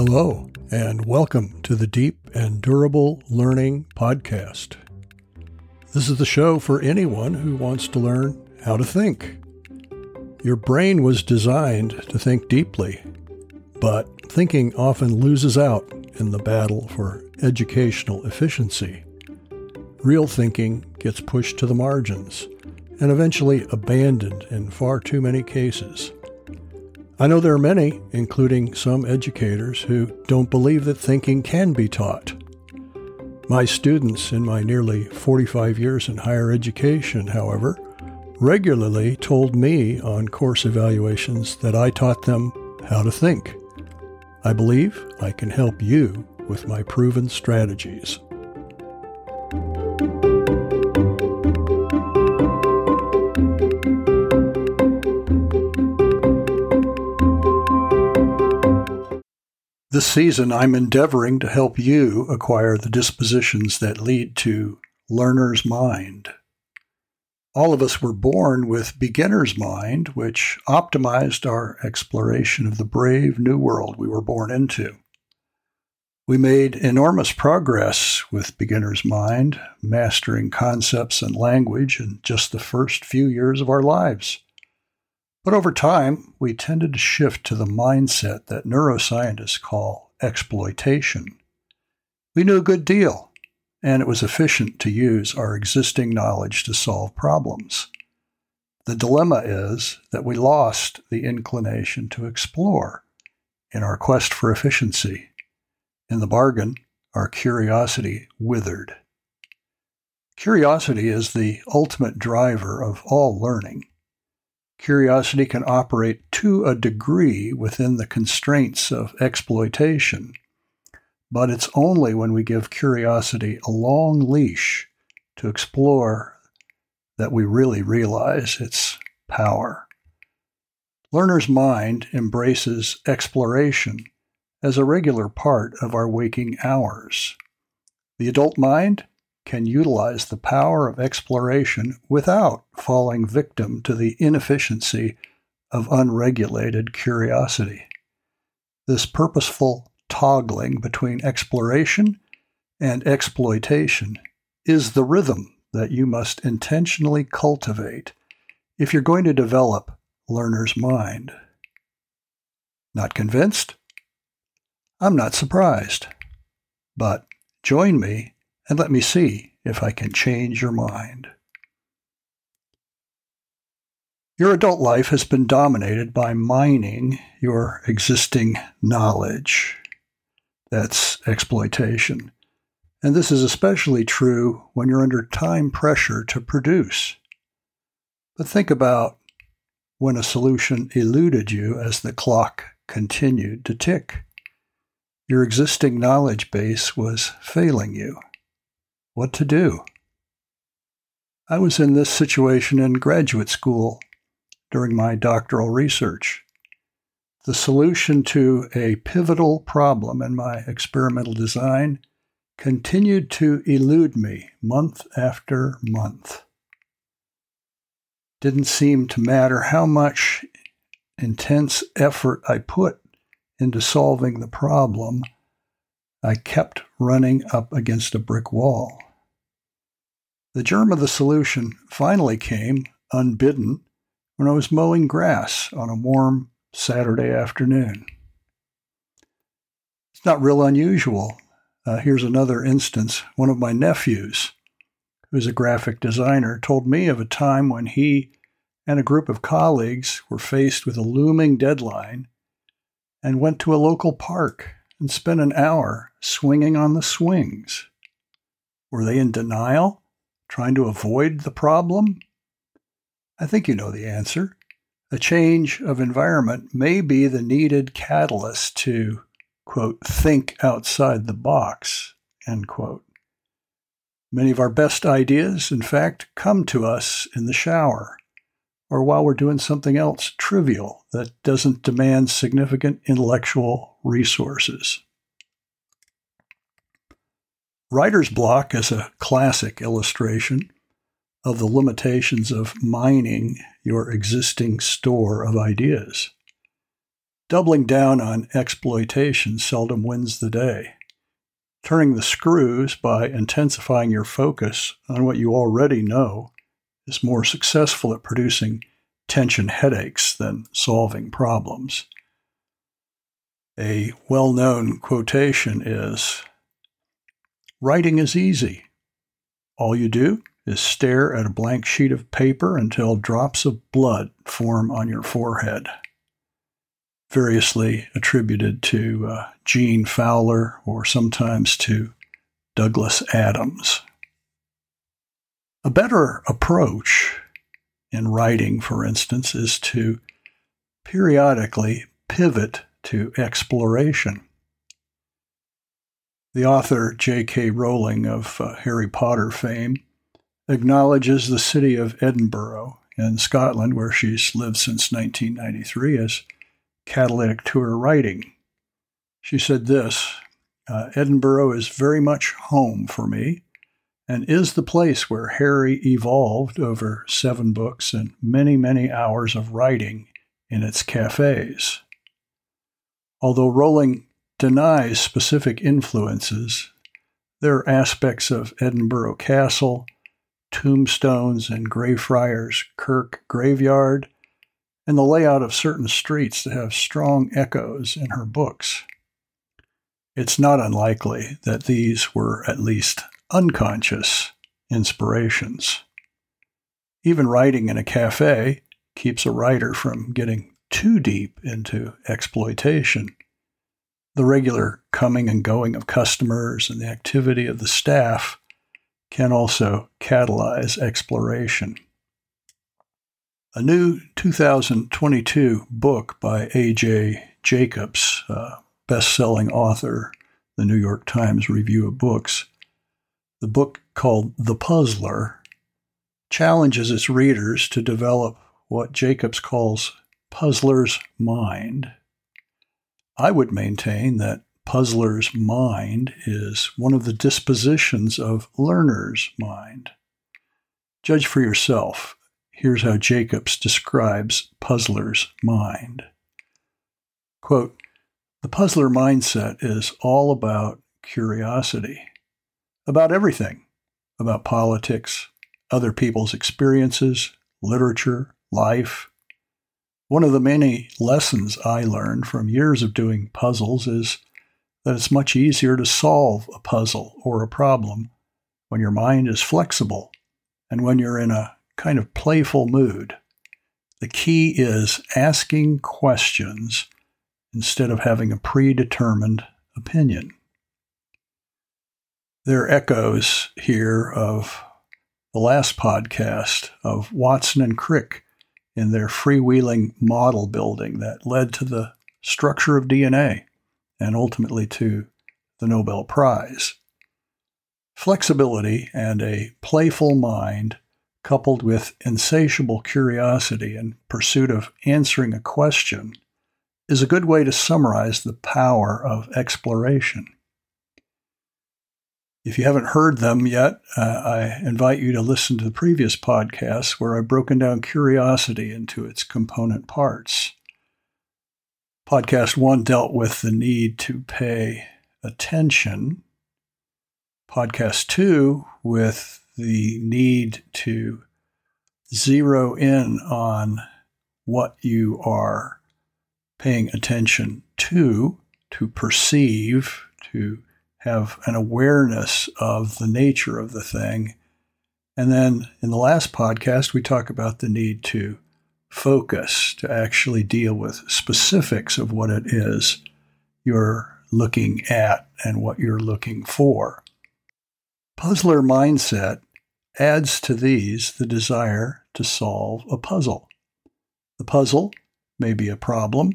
Hello, and welcome to the Deep and Durable Learning Podcast. This is the show for anyone who wants to learn how to think. Your brain was designed to think deeply, but thinking often loses out in the battle for educational efficiency. Real thinking gets pushed to the margins and eventually abandoned in far too many cases. I know there are many, including some educators, who don't believe that thinking can be taught. My students in my nearly 45 years in higher education, however, regularly told me on course evaluations that I taught them how to think. I believe I can help you with my proven strategies. This season, I'm endeavoring to help you acquire the dispositions that lead to learner's mind. All of us were born with beginner's mind, which optimized our exploration of the brave new world we were born into. We made enormous progress with beginner's mind, mastering concepts and language in just the first few years of our lives. But over time, we tended to shift to the mindset that neuroscientists call exploitation. We knew a good deal, and it was efficient to use our existing knowledge to solve problems. The dilemma is that we lost the inclination to explore in our quest for efficiency. In the bargain, our curiosity withered. Curiosity is the ultimate driver of all learning. Curiosity can operate to a degree within the constraints of exploitation, but it's only when we give curiosity a long leash to explore that we really realize its power. Learner's mind embraces exploration as a regular part of our waking hours. The adult mind can utilize the power of exploration without falling victim to the inefficiency of unregulated curiosity. This purposeful toggling between exploration and exploitation is the rhythm that you must intentionally cultivate if you're going to develop learner's mind. Not convinced? I'm not surprised. But join me and let me see if I can change your mind. Your adult life has been dominated by mining your existing knowledge. That's exploitation. And this is especially true when you're under time pressure to produce. But think about when a solution eluded you as the clock continued to tick. Your existing knowledge base was failing you what to do. I was in this situation in graduate school during my doctoral research. The solution to a pivotal problem in my experimental design continued to elude me month after month. Didn't seem to matter how much intense effort I put into solving the problem, I kept running up against a brick wall. The germ of the solution finally came, unbidden, when I was mowing grass on a warm Saturday afternoon. It's not real unusual. Uh, here's another instance. One of my nephews, who's a graphic designer, told me of a time when he and a group of colleagues were faced with a looming deadline and went to a local park and spent an hour swinging on the swings. Were they in denial? Trying to avoid the problem? I think you know the answer. A change of environment may be the needed catalyst to, quote, think outside the box, end quote. Many of our best ideas, in fact, come to us in the shower or while we're doing something else trivial that doesn't demand significant intellectual resources. Writer's block is a classic illustration of the limitations of mining your existing store of ideas. Doubling down on exploitation seldom wins the day. Turning the screws by intensifying your focus on what you already know is more successful at producing tension headaches than solving problems. A well known quotation is Writing is easy. All you do is stare at a blank sheet of paper until drops of blood form on your forehead. Variously attributed to uh, Gene Fowler or sometimes to Douglas Adams. A better approach in writing, for instance, is to periodically pivot to exploration. The author J.K. Rowling of uh, Harry Potter fame acknowledges the city of Edinburgh in Scotland, where she's lived since 1993, as catalytic to her writing. She said this uh, Edinburgh is very much home for me and is the place where Harry evolved over seven books and many, many hours of writing in its cafes. Although Rowling denies specific influences, there are aspects of Edinburgh Castle, tombstones and Greyfriars Kirk graveyard, and the layout of certain streets that have strong echoes in her books. It's not unlikely that these were at least unconscious inspirations. Even writing in a cafe keeps a writer from getting too deep into exploitation. The regular coming and going of customers and the activity of the staff can also catalyze exploration. A new 2022 book by A.J. Jacobs, best selling author, the New York Times Review of Books, the book called The Puzzler challenges its readers to develop what Jacobs calls puzzler's mind. I would maintain that puzzler's mind is one of the dispositions of learner's mind. Judge for yourself. Here's how Jacobs describes puzzler's mind. Quote, the puzzler mindset is all about curiosity, about everything, about politics, other people's experiences, literature, life, one of the many lessons I learned from years of doing puzzles is that it's much easier to solve a puzzle or a problem when your mind is flexible and when you're in a kind of playful mood. The key is asking questions instead of having a predetermined opinion. There are echoes here of the last podcast of Watson and Crick in their freewheeling model building that led to the structure of DNA and ultimately to the Nobel Prize. Flexibility and a playful mind, coupled with insatiable curiosity and pursuit of answering a question, is a good way to summarize the power of exploration. If you haven't heard them yet, uh, I invite you to listen to the previous podcasts where I've broken down curiosity into its component parts. Podcast one dealt with the need to pay attention. Podcast two with the need to zero in on what you are paying attention to, to perceive, to have an awareness of the nature of the thing. And then in the last podcast, we talk about the need to focus, to actually deal with specifics of what it is you're looking at and what you're looking for. Puzzler mindset adds to these the desire to solve a puzzle. The puzzle may be a problem,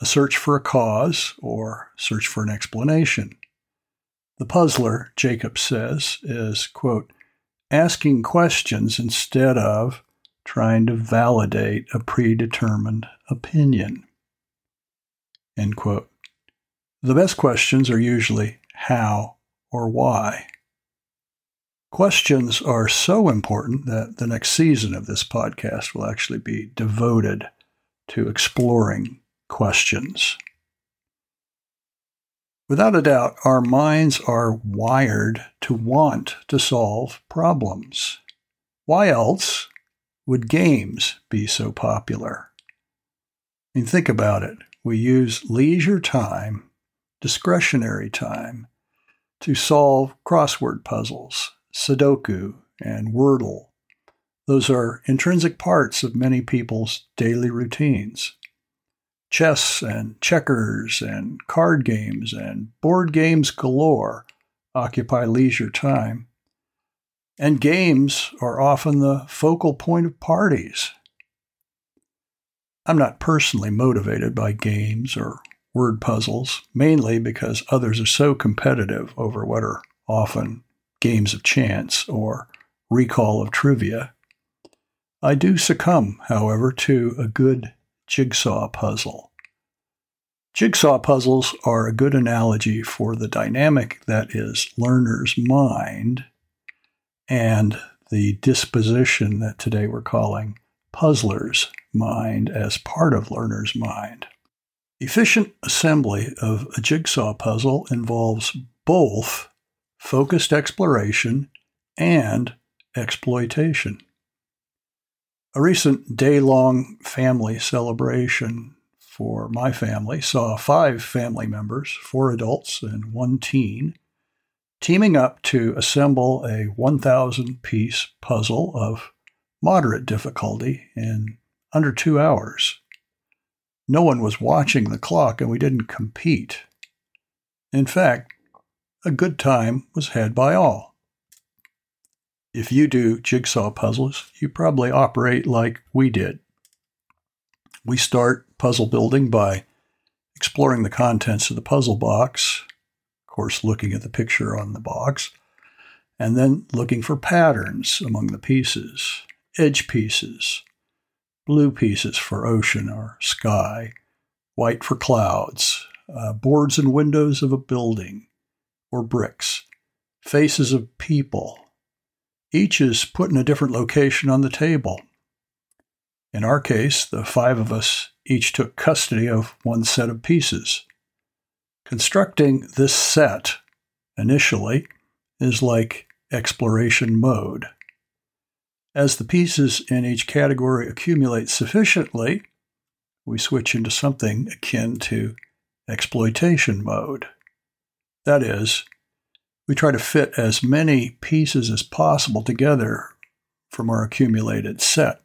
a search for a cause, or search for an explanation. The puzzler, Jacob says, is, quote, asking questions instead of trying to validate a predetermined opinion. End quote. The best questions are usually how or why. Questions are so important that the next season of this podcast will actually be devoted to exploring questions. Without a doubt, our minds are wired to want to solve problems. Why else would games be so popular? I mean, think about it. We use leisure time, discretionary time, to solve crossword puzzles, Sudoku, and Wordle. Those are intrinsic parts of many people's daily routines. Chess and checkers and card games and board games galore occupy leisure time. And games are often the focal point of parties. I'm not personally motivated by games or word puzzles, mainly because others are so competitive over what are often games of chance or recall of trivia. I do succumb, however, to a good jigsaw puzzle. Jigsaw puzzles are a good analogy for the dynamic that is learner's mind and the disposition that today we're calling puzzler's mind as part of learner's mind. Efficient assembly of a jigsaw puzzle involves both focused exploration and exploitation. A recent day long family celebration for my family saw five family members, four adults and one teen, teaming up to assemble a 1,000 piece puzzle of moderate difficulty in under two hours. No one was watching the clock and we didn't compete. In fact, a good time was had by all. If you do jigsaw puzzles, you probably operate like we did. We start puzzle building by exploring the contents of the puzzle box, of course, looking at the picture on the box, and then looking for patterns among the pieces, edge pieces, blue pieces for ocean or sky, white for clouds, uh, boards and windows of a building or bricks, faces of people, each is put in a different location on the table. In our case, the five of us each took custody of one set of pieces. Constructing this set initially is like exploration mode. As the pieces in each category accumulate sufficiently, we switch into something akin to exploitation mode. That is, we try to fit as many pieces as possible together from our accumulated set.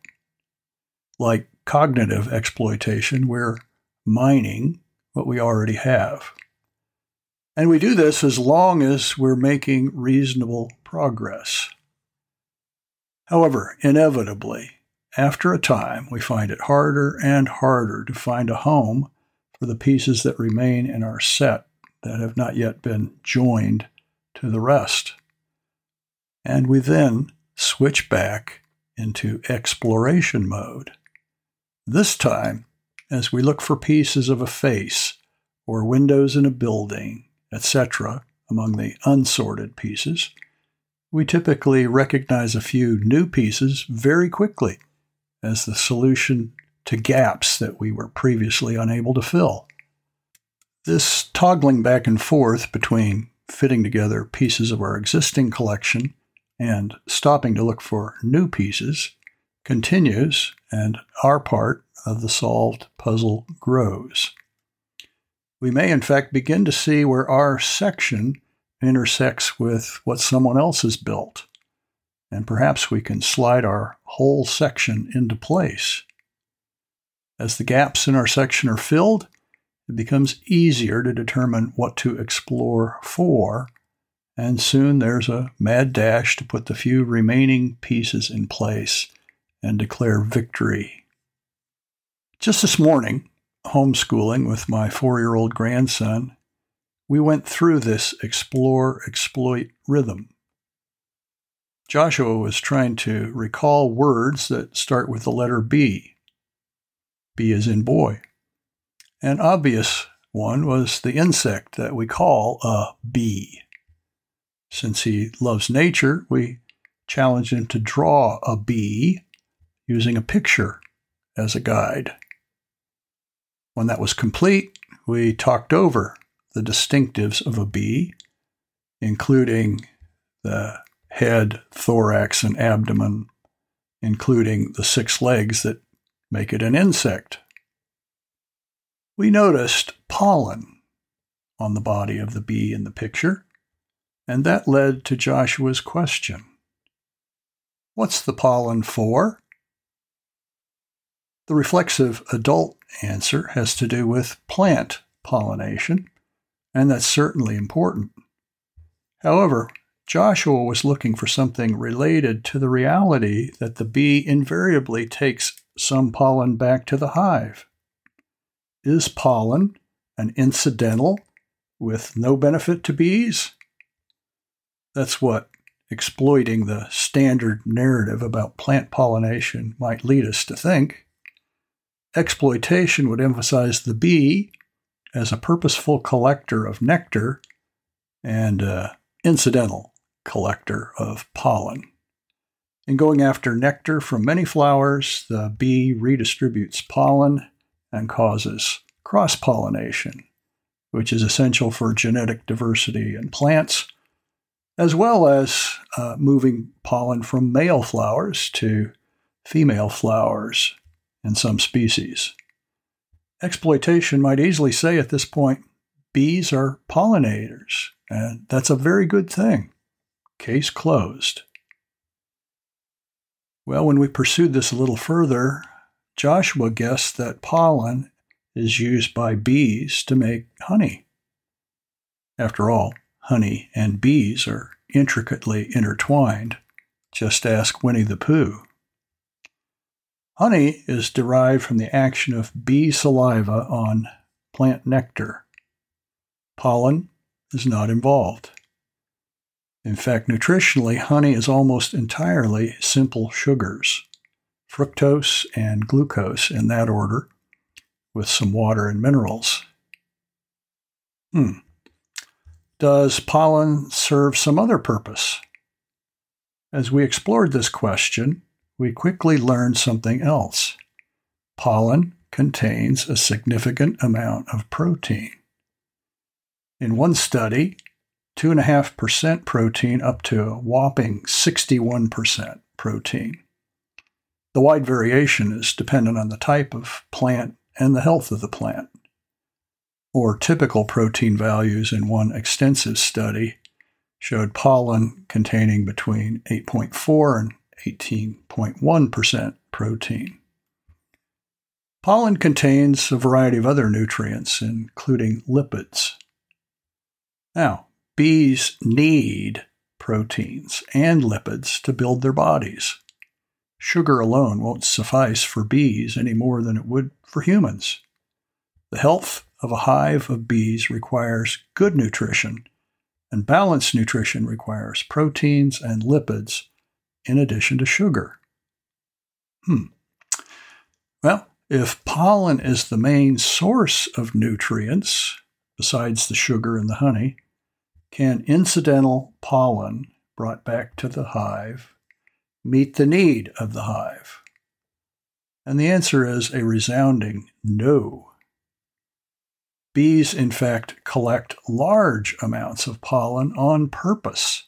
Like cognitive exploitation, we're mining what we already have. And we do this as long as we're making reasonable progress. However, inevitably, after a time, we find it harder and harder to find a home for the pieces that remain in our set that have not yet been joined to the rest. And we then switch back into exploration mode. This time, as we look for pieces of a face or windows in a building, etc., among the unsorted pieces, we typically recognize a few new pieces very quickly as the solution to gaps that we were previously unable to fill. This toggling back and forth between fitting together pieces of our existing collection and stopping to look for new pieces continues, and our part of the solved puzzle grows. We may, in fact, begin to see where our section intersects with what someone else has built, and perhaps we can slide our whole section into place. As the gaps in our section are filled, it becomes easier to determine what to explore for, and soon there's a mad dash to put the few remaining pieces in place and declare victory. Just this morning, homeschooling with my four year old grandson, we went through this explore exploit rhythm. Joshua was trying to recall words that start with the letter B. B is in boy. An obvious one was the insect that we call a bee. Since he loves nature, we challenged him to draw a bee using a picture as a guide. When that was complete, we talked over the distinctives of a bee, including the head, thorax, and abdomen, including the six legs that make it an insect. We noticed pollen on the body of the bee in the picture, and that led to Joshua's question What's the pollen for? The reflexive adult answer has to do with plant pollination, and that's certainly important. However, Joshua was looking for something related to the reality that the bee invariably takes some pollen back to the hive. Is pollen an incidental with no benefit to bees? That's what exploiting the standard narrative about plant pollination might lead us to think. Exploitation would emphasize the bee as a purposeful collector of nectar and incidental collector of pollen. In going after nectar from many flowers, the bee redistributes pollen and causes cross pollination, which is essential for genetic diversity in plants, as well as uh, moving pollen from male flowers to female flowers in some species. Exploitation might easily say at this point bees are pollinators, and that's a very good thing. Case closed. Well, when we pursued this a little further, Joshua guessed that pollen is used by bees to make honey. After all, honey and bees are intricately intertwined. Just ask Winnie the Pooh. Honey is derived from the action of bee saliva on plant nectar. Pollen is not involved. In fact, nutritionally, honey is almost entirely simple sugars fructose and glucose in that order, with some water and minerals. Hmm. Does pollen serve some other purpose? As we explored this question, we quickly learned something else. Pollen contains a significant amount of protein. In one study, 2.5% protein up to a whopping 61% protein. The wide variation is dependent on the type of plant and the health of the plant. Or typical protein values in one extensive study showed pollen containing between 8.4 and 18.1% protein. Pollen contains a variety of other nutrients, including lipids. Now, Bees need proteins and lipids to build their bodies. Sugar alone won't suffice for bees any more than it would for humans. The health of a hive of bees requires good nutrition, and balanced nutrition requires proteins and lipids in addition to sugar. Hmm. Well, if pollen is the main source of nutrients, besides the sugar and the honey, can incidental pollen brought back to the hive meet the need of the hive? And the answer is a resounding no. Bees, in fact, collect large amounts of pollen on purpose.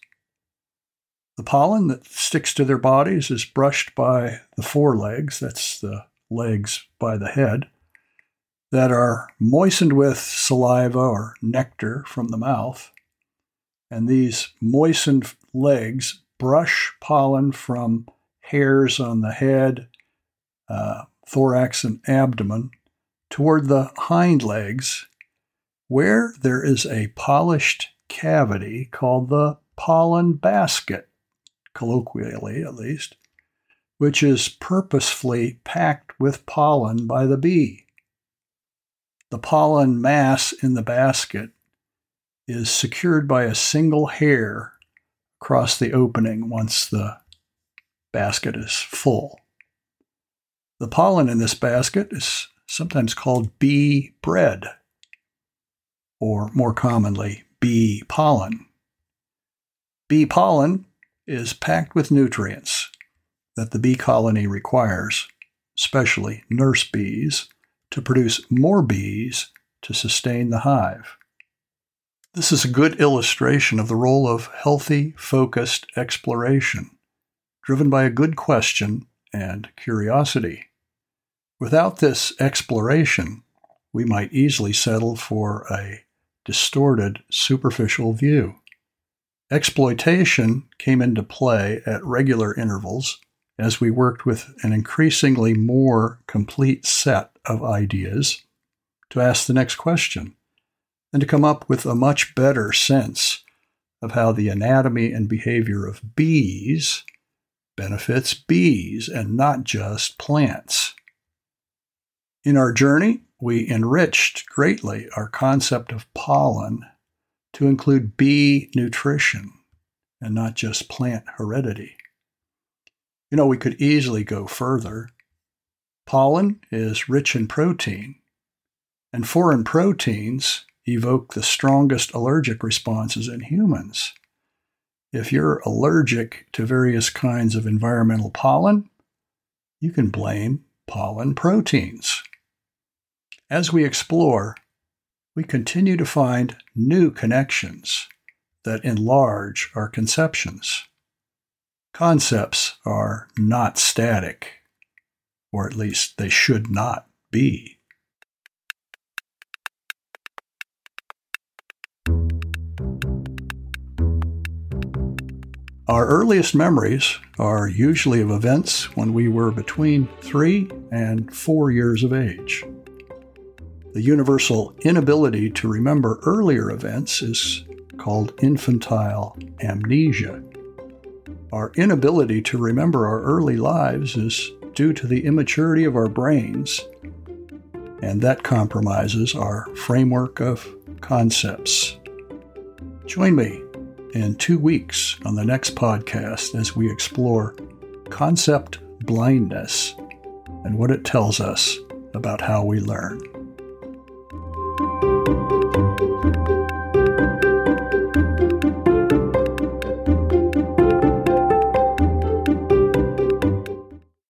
The pollen that sticks to their bodies is brushed by the forelegs, that's the legs by the head, that are moistened with saliva or nectar from the mouth and these moistened legs brush pollen from hairs on the head, uh, thorax, and abdomen toward the hind legs, where there is a polished cavity called the pollen basket, colloquially at least, which is purposefully packed with pollen by the bee. The pollen mass in the basket is secured by a single hair across the opening once the basket is full. The pollen in this basket is sometimes called bee bread, or more commonly, bee pollen. Bee pollen is packed with nutrients that the bee colony requires, especially nurse bees, to produce more bees to sustain the hive. This is a good illustration of the role of healthy, focused exploration, driven by a good question and curiosity. Without this exploration, we might easily settle for a distorted, superficial view. Exploitation came into play at regular intervals as we worked with an increasingly more complete set of ideas to ask the next question and to come up with a much better sense of how the anatomy and behavior of bees benefits bees and not just plants. In our journey, we enriched greatly our concept of pollen to include bee nutrition and not just plant heredity. You know, we could easily go further. Pollen is rich in protein, and foreign proteins evoke the strongest allergic responses in humans. If you're allergic to various kinds of environmental pollen, you can blame pollen proteins. As we explore, we continue to find new connections that enlarge our conceptions. Concepts are not static, or at least they should not be. Our earliest memories are usually of events when we were between three and four years of age. The universal inability to remember earlier events is called infantile amnesia. Our inability to remember our early lives is due to the immaturity of our brains, and that compromises our framework of concepts. Join me in two weeks on the next podcast as we explore concept blindness and what it tells us about how we learn.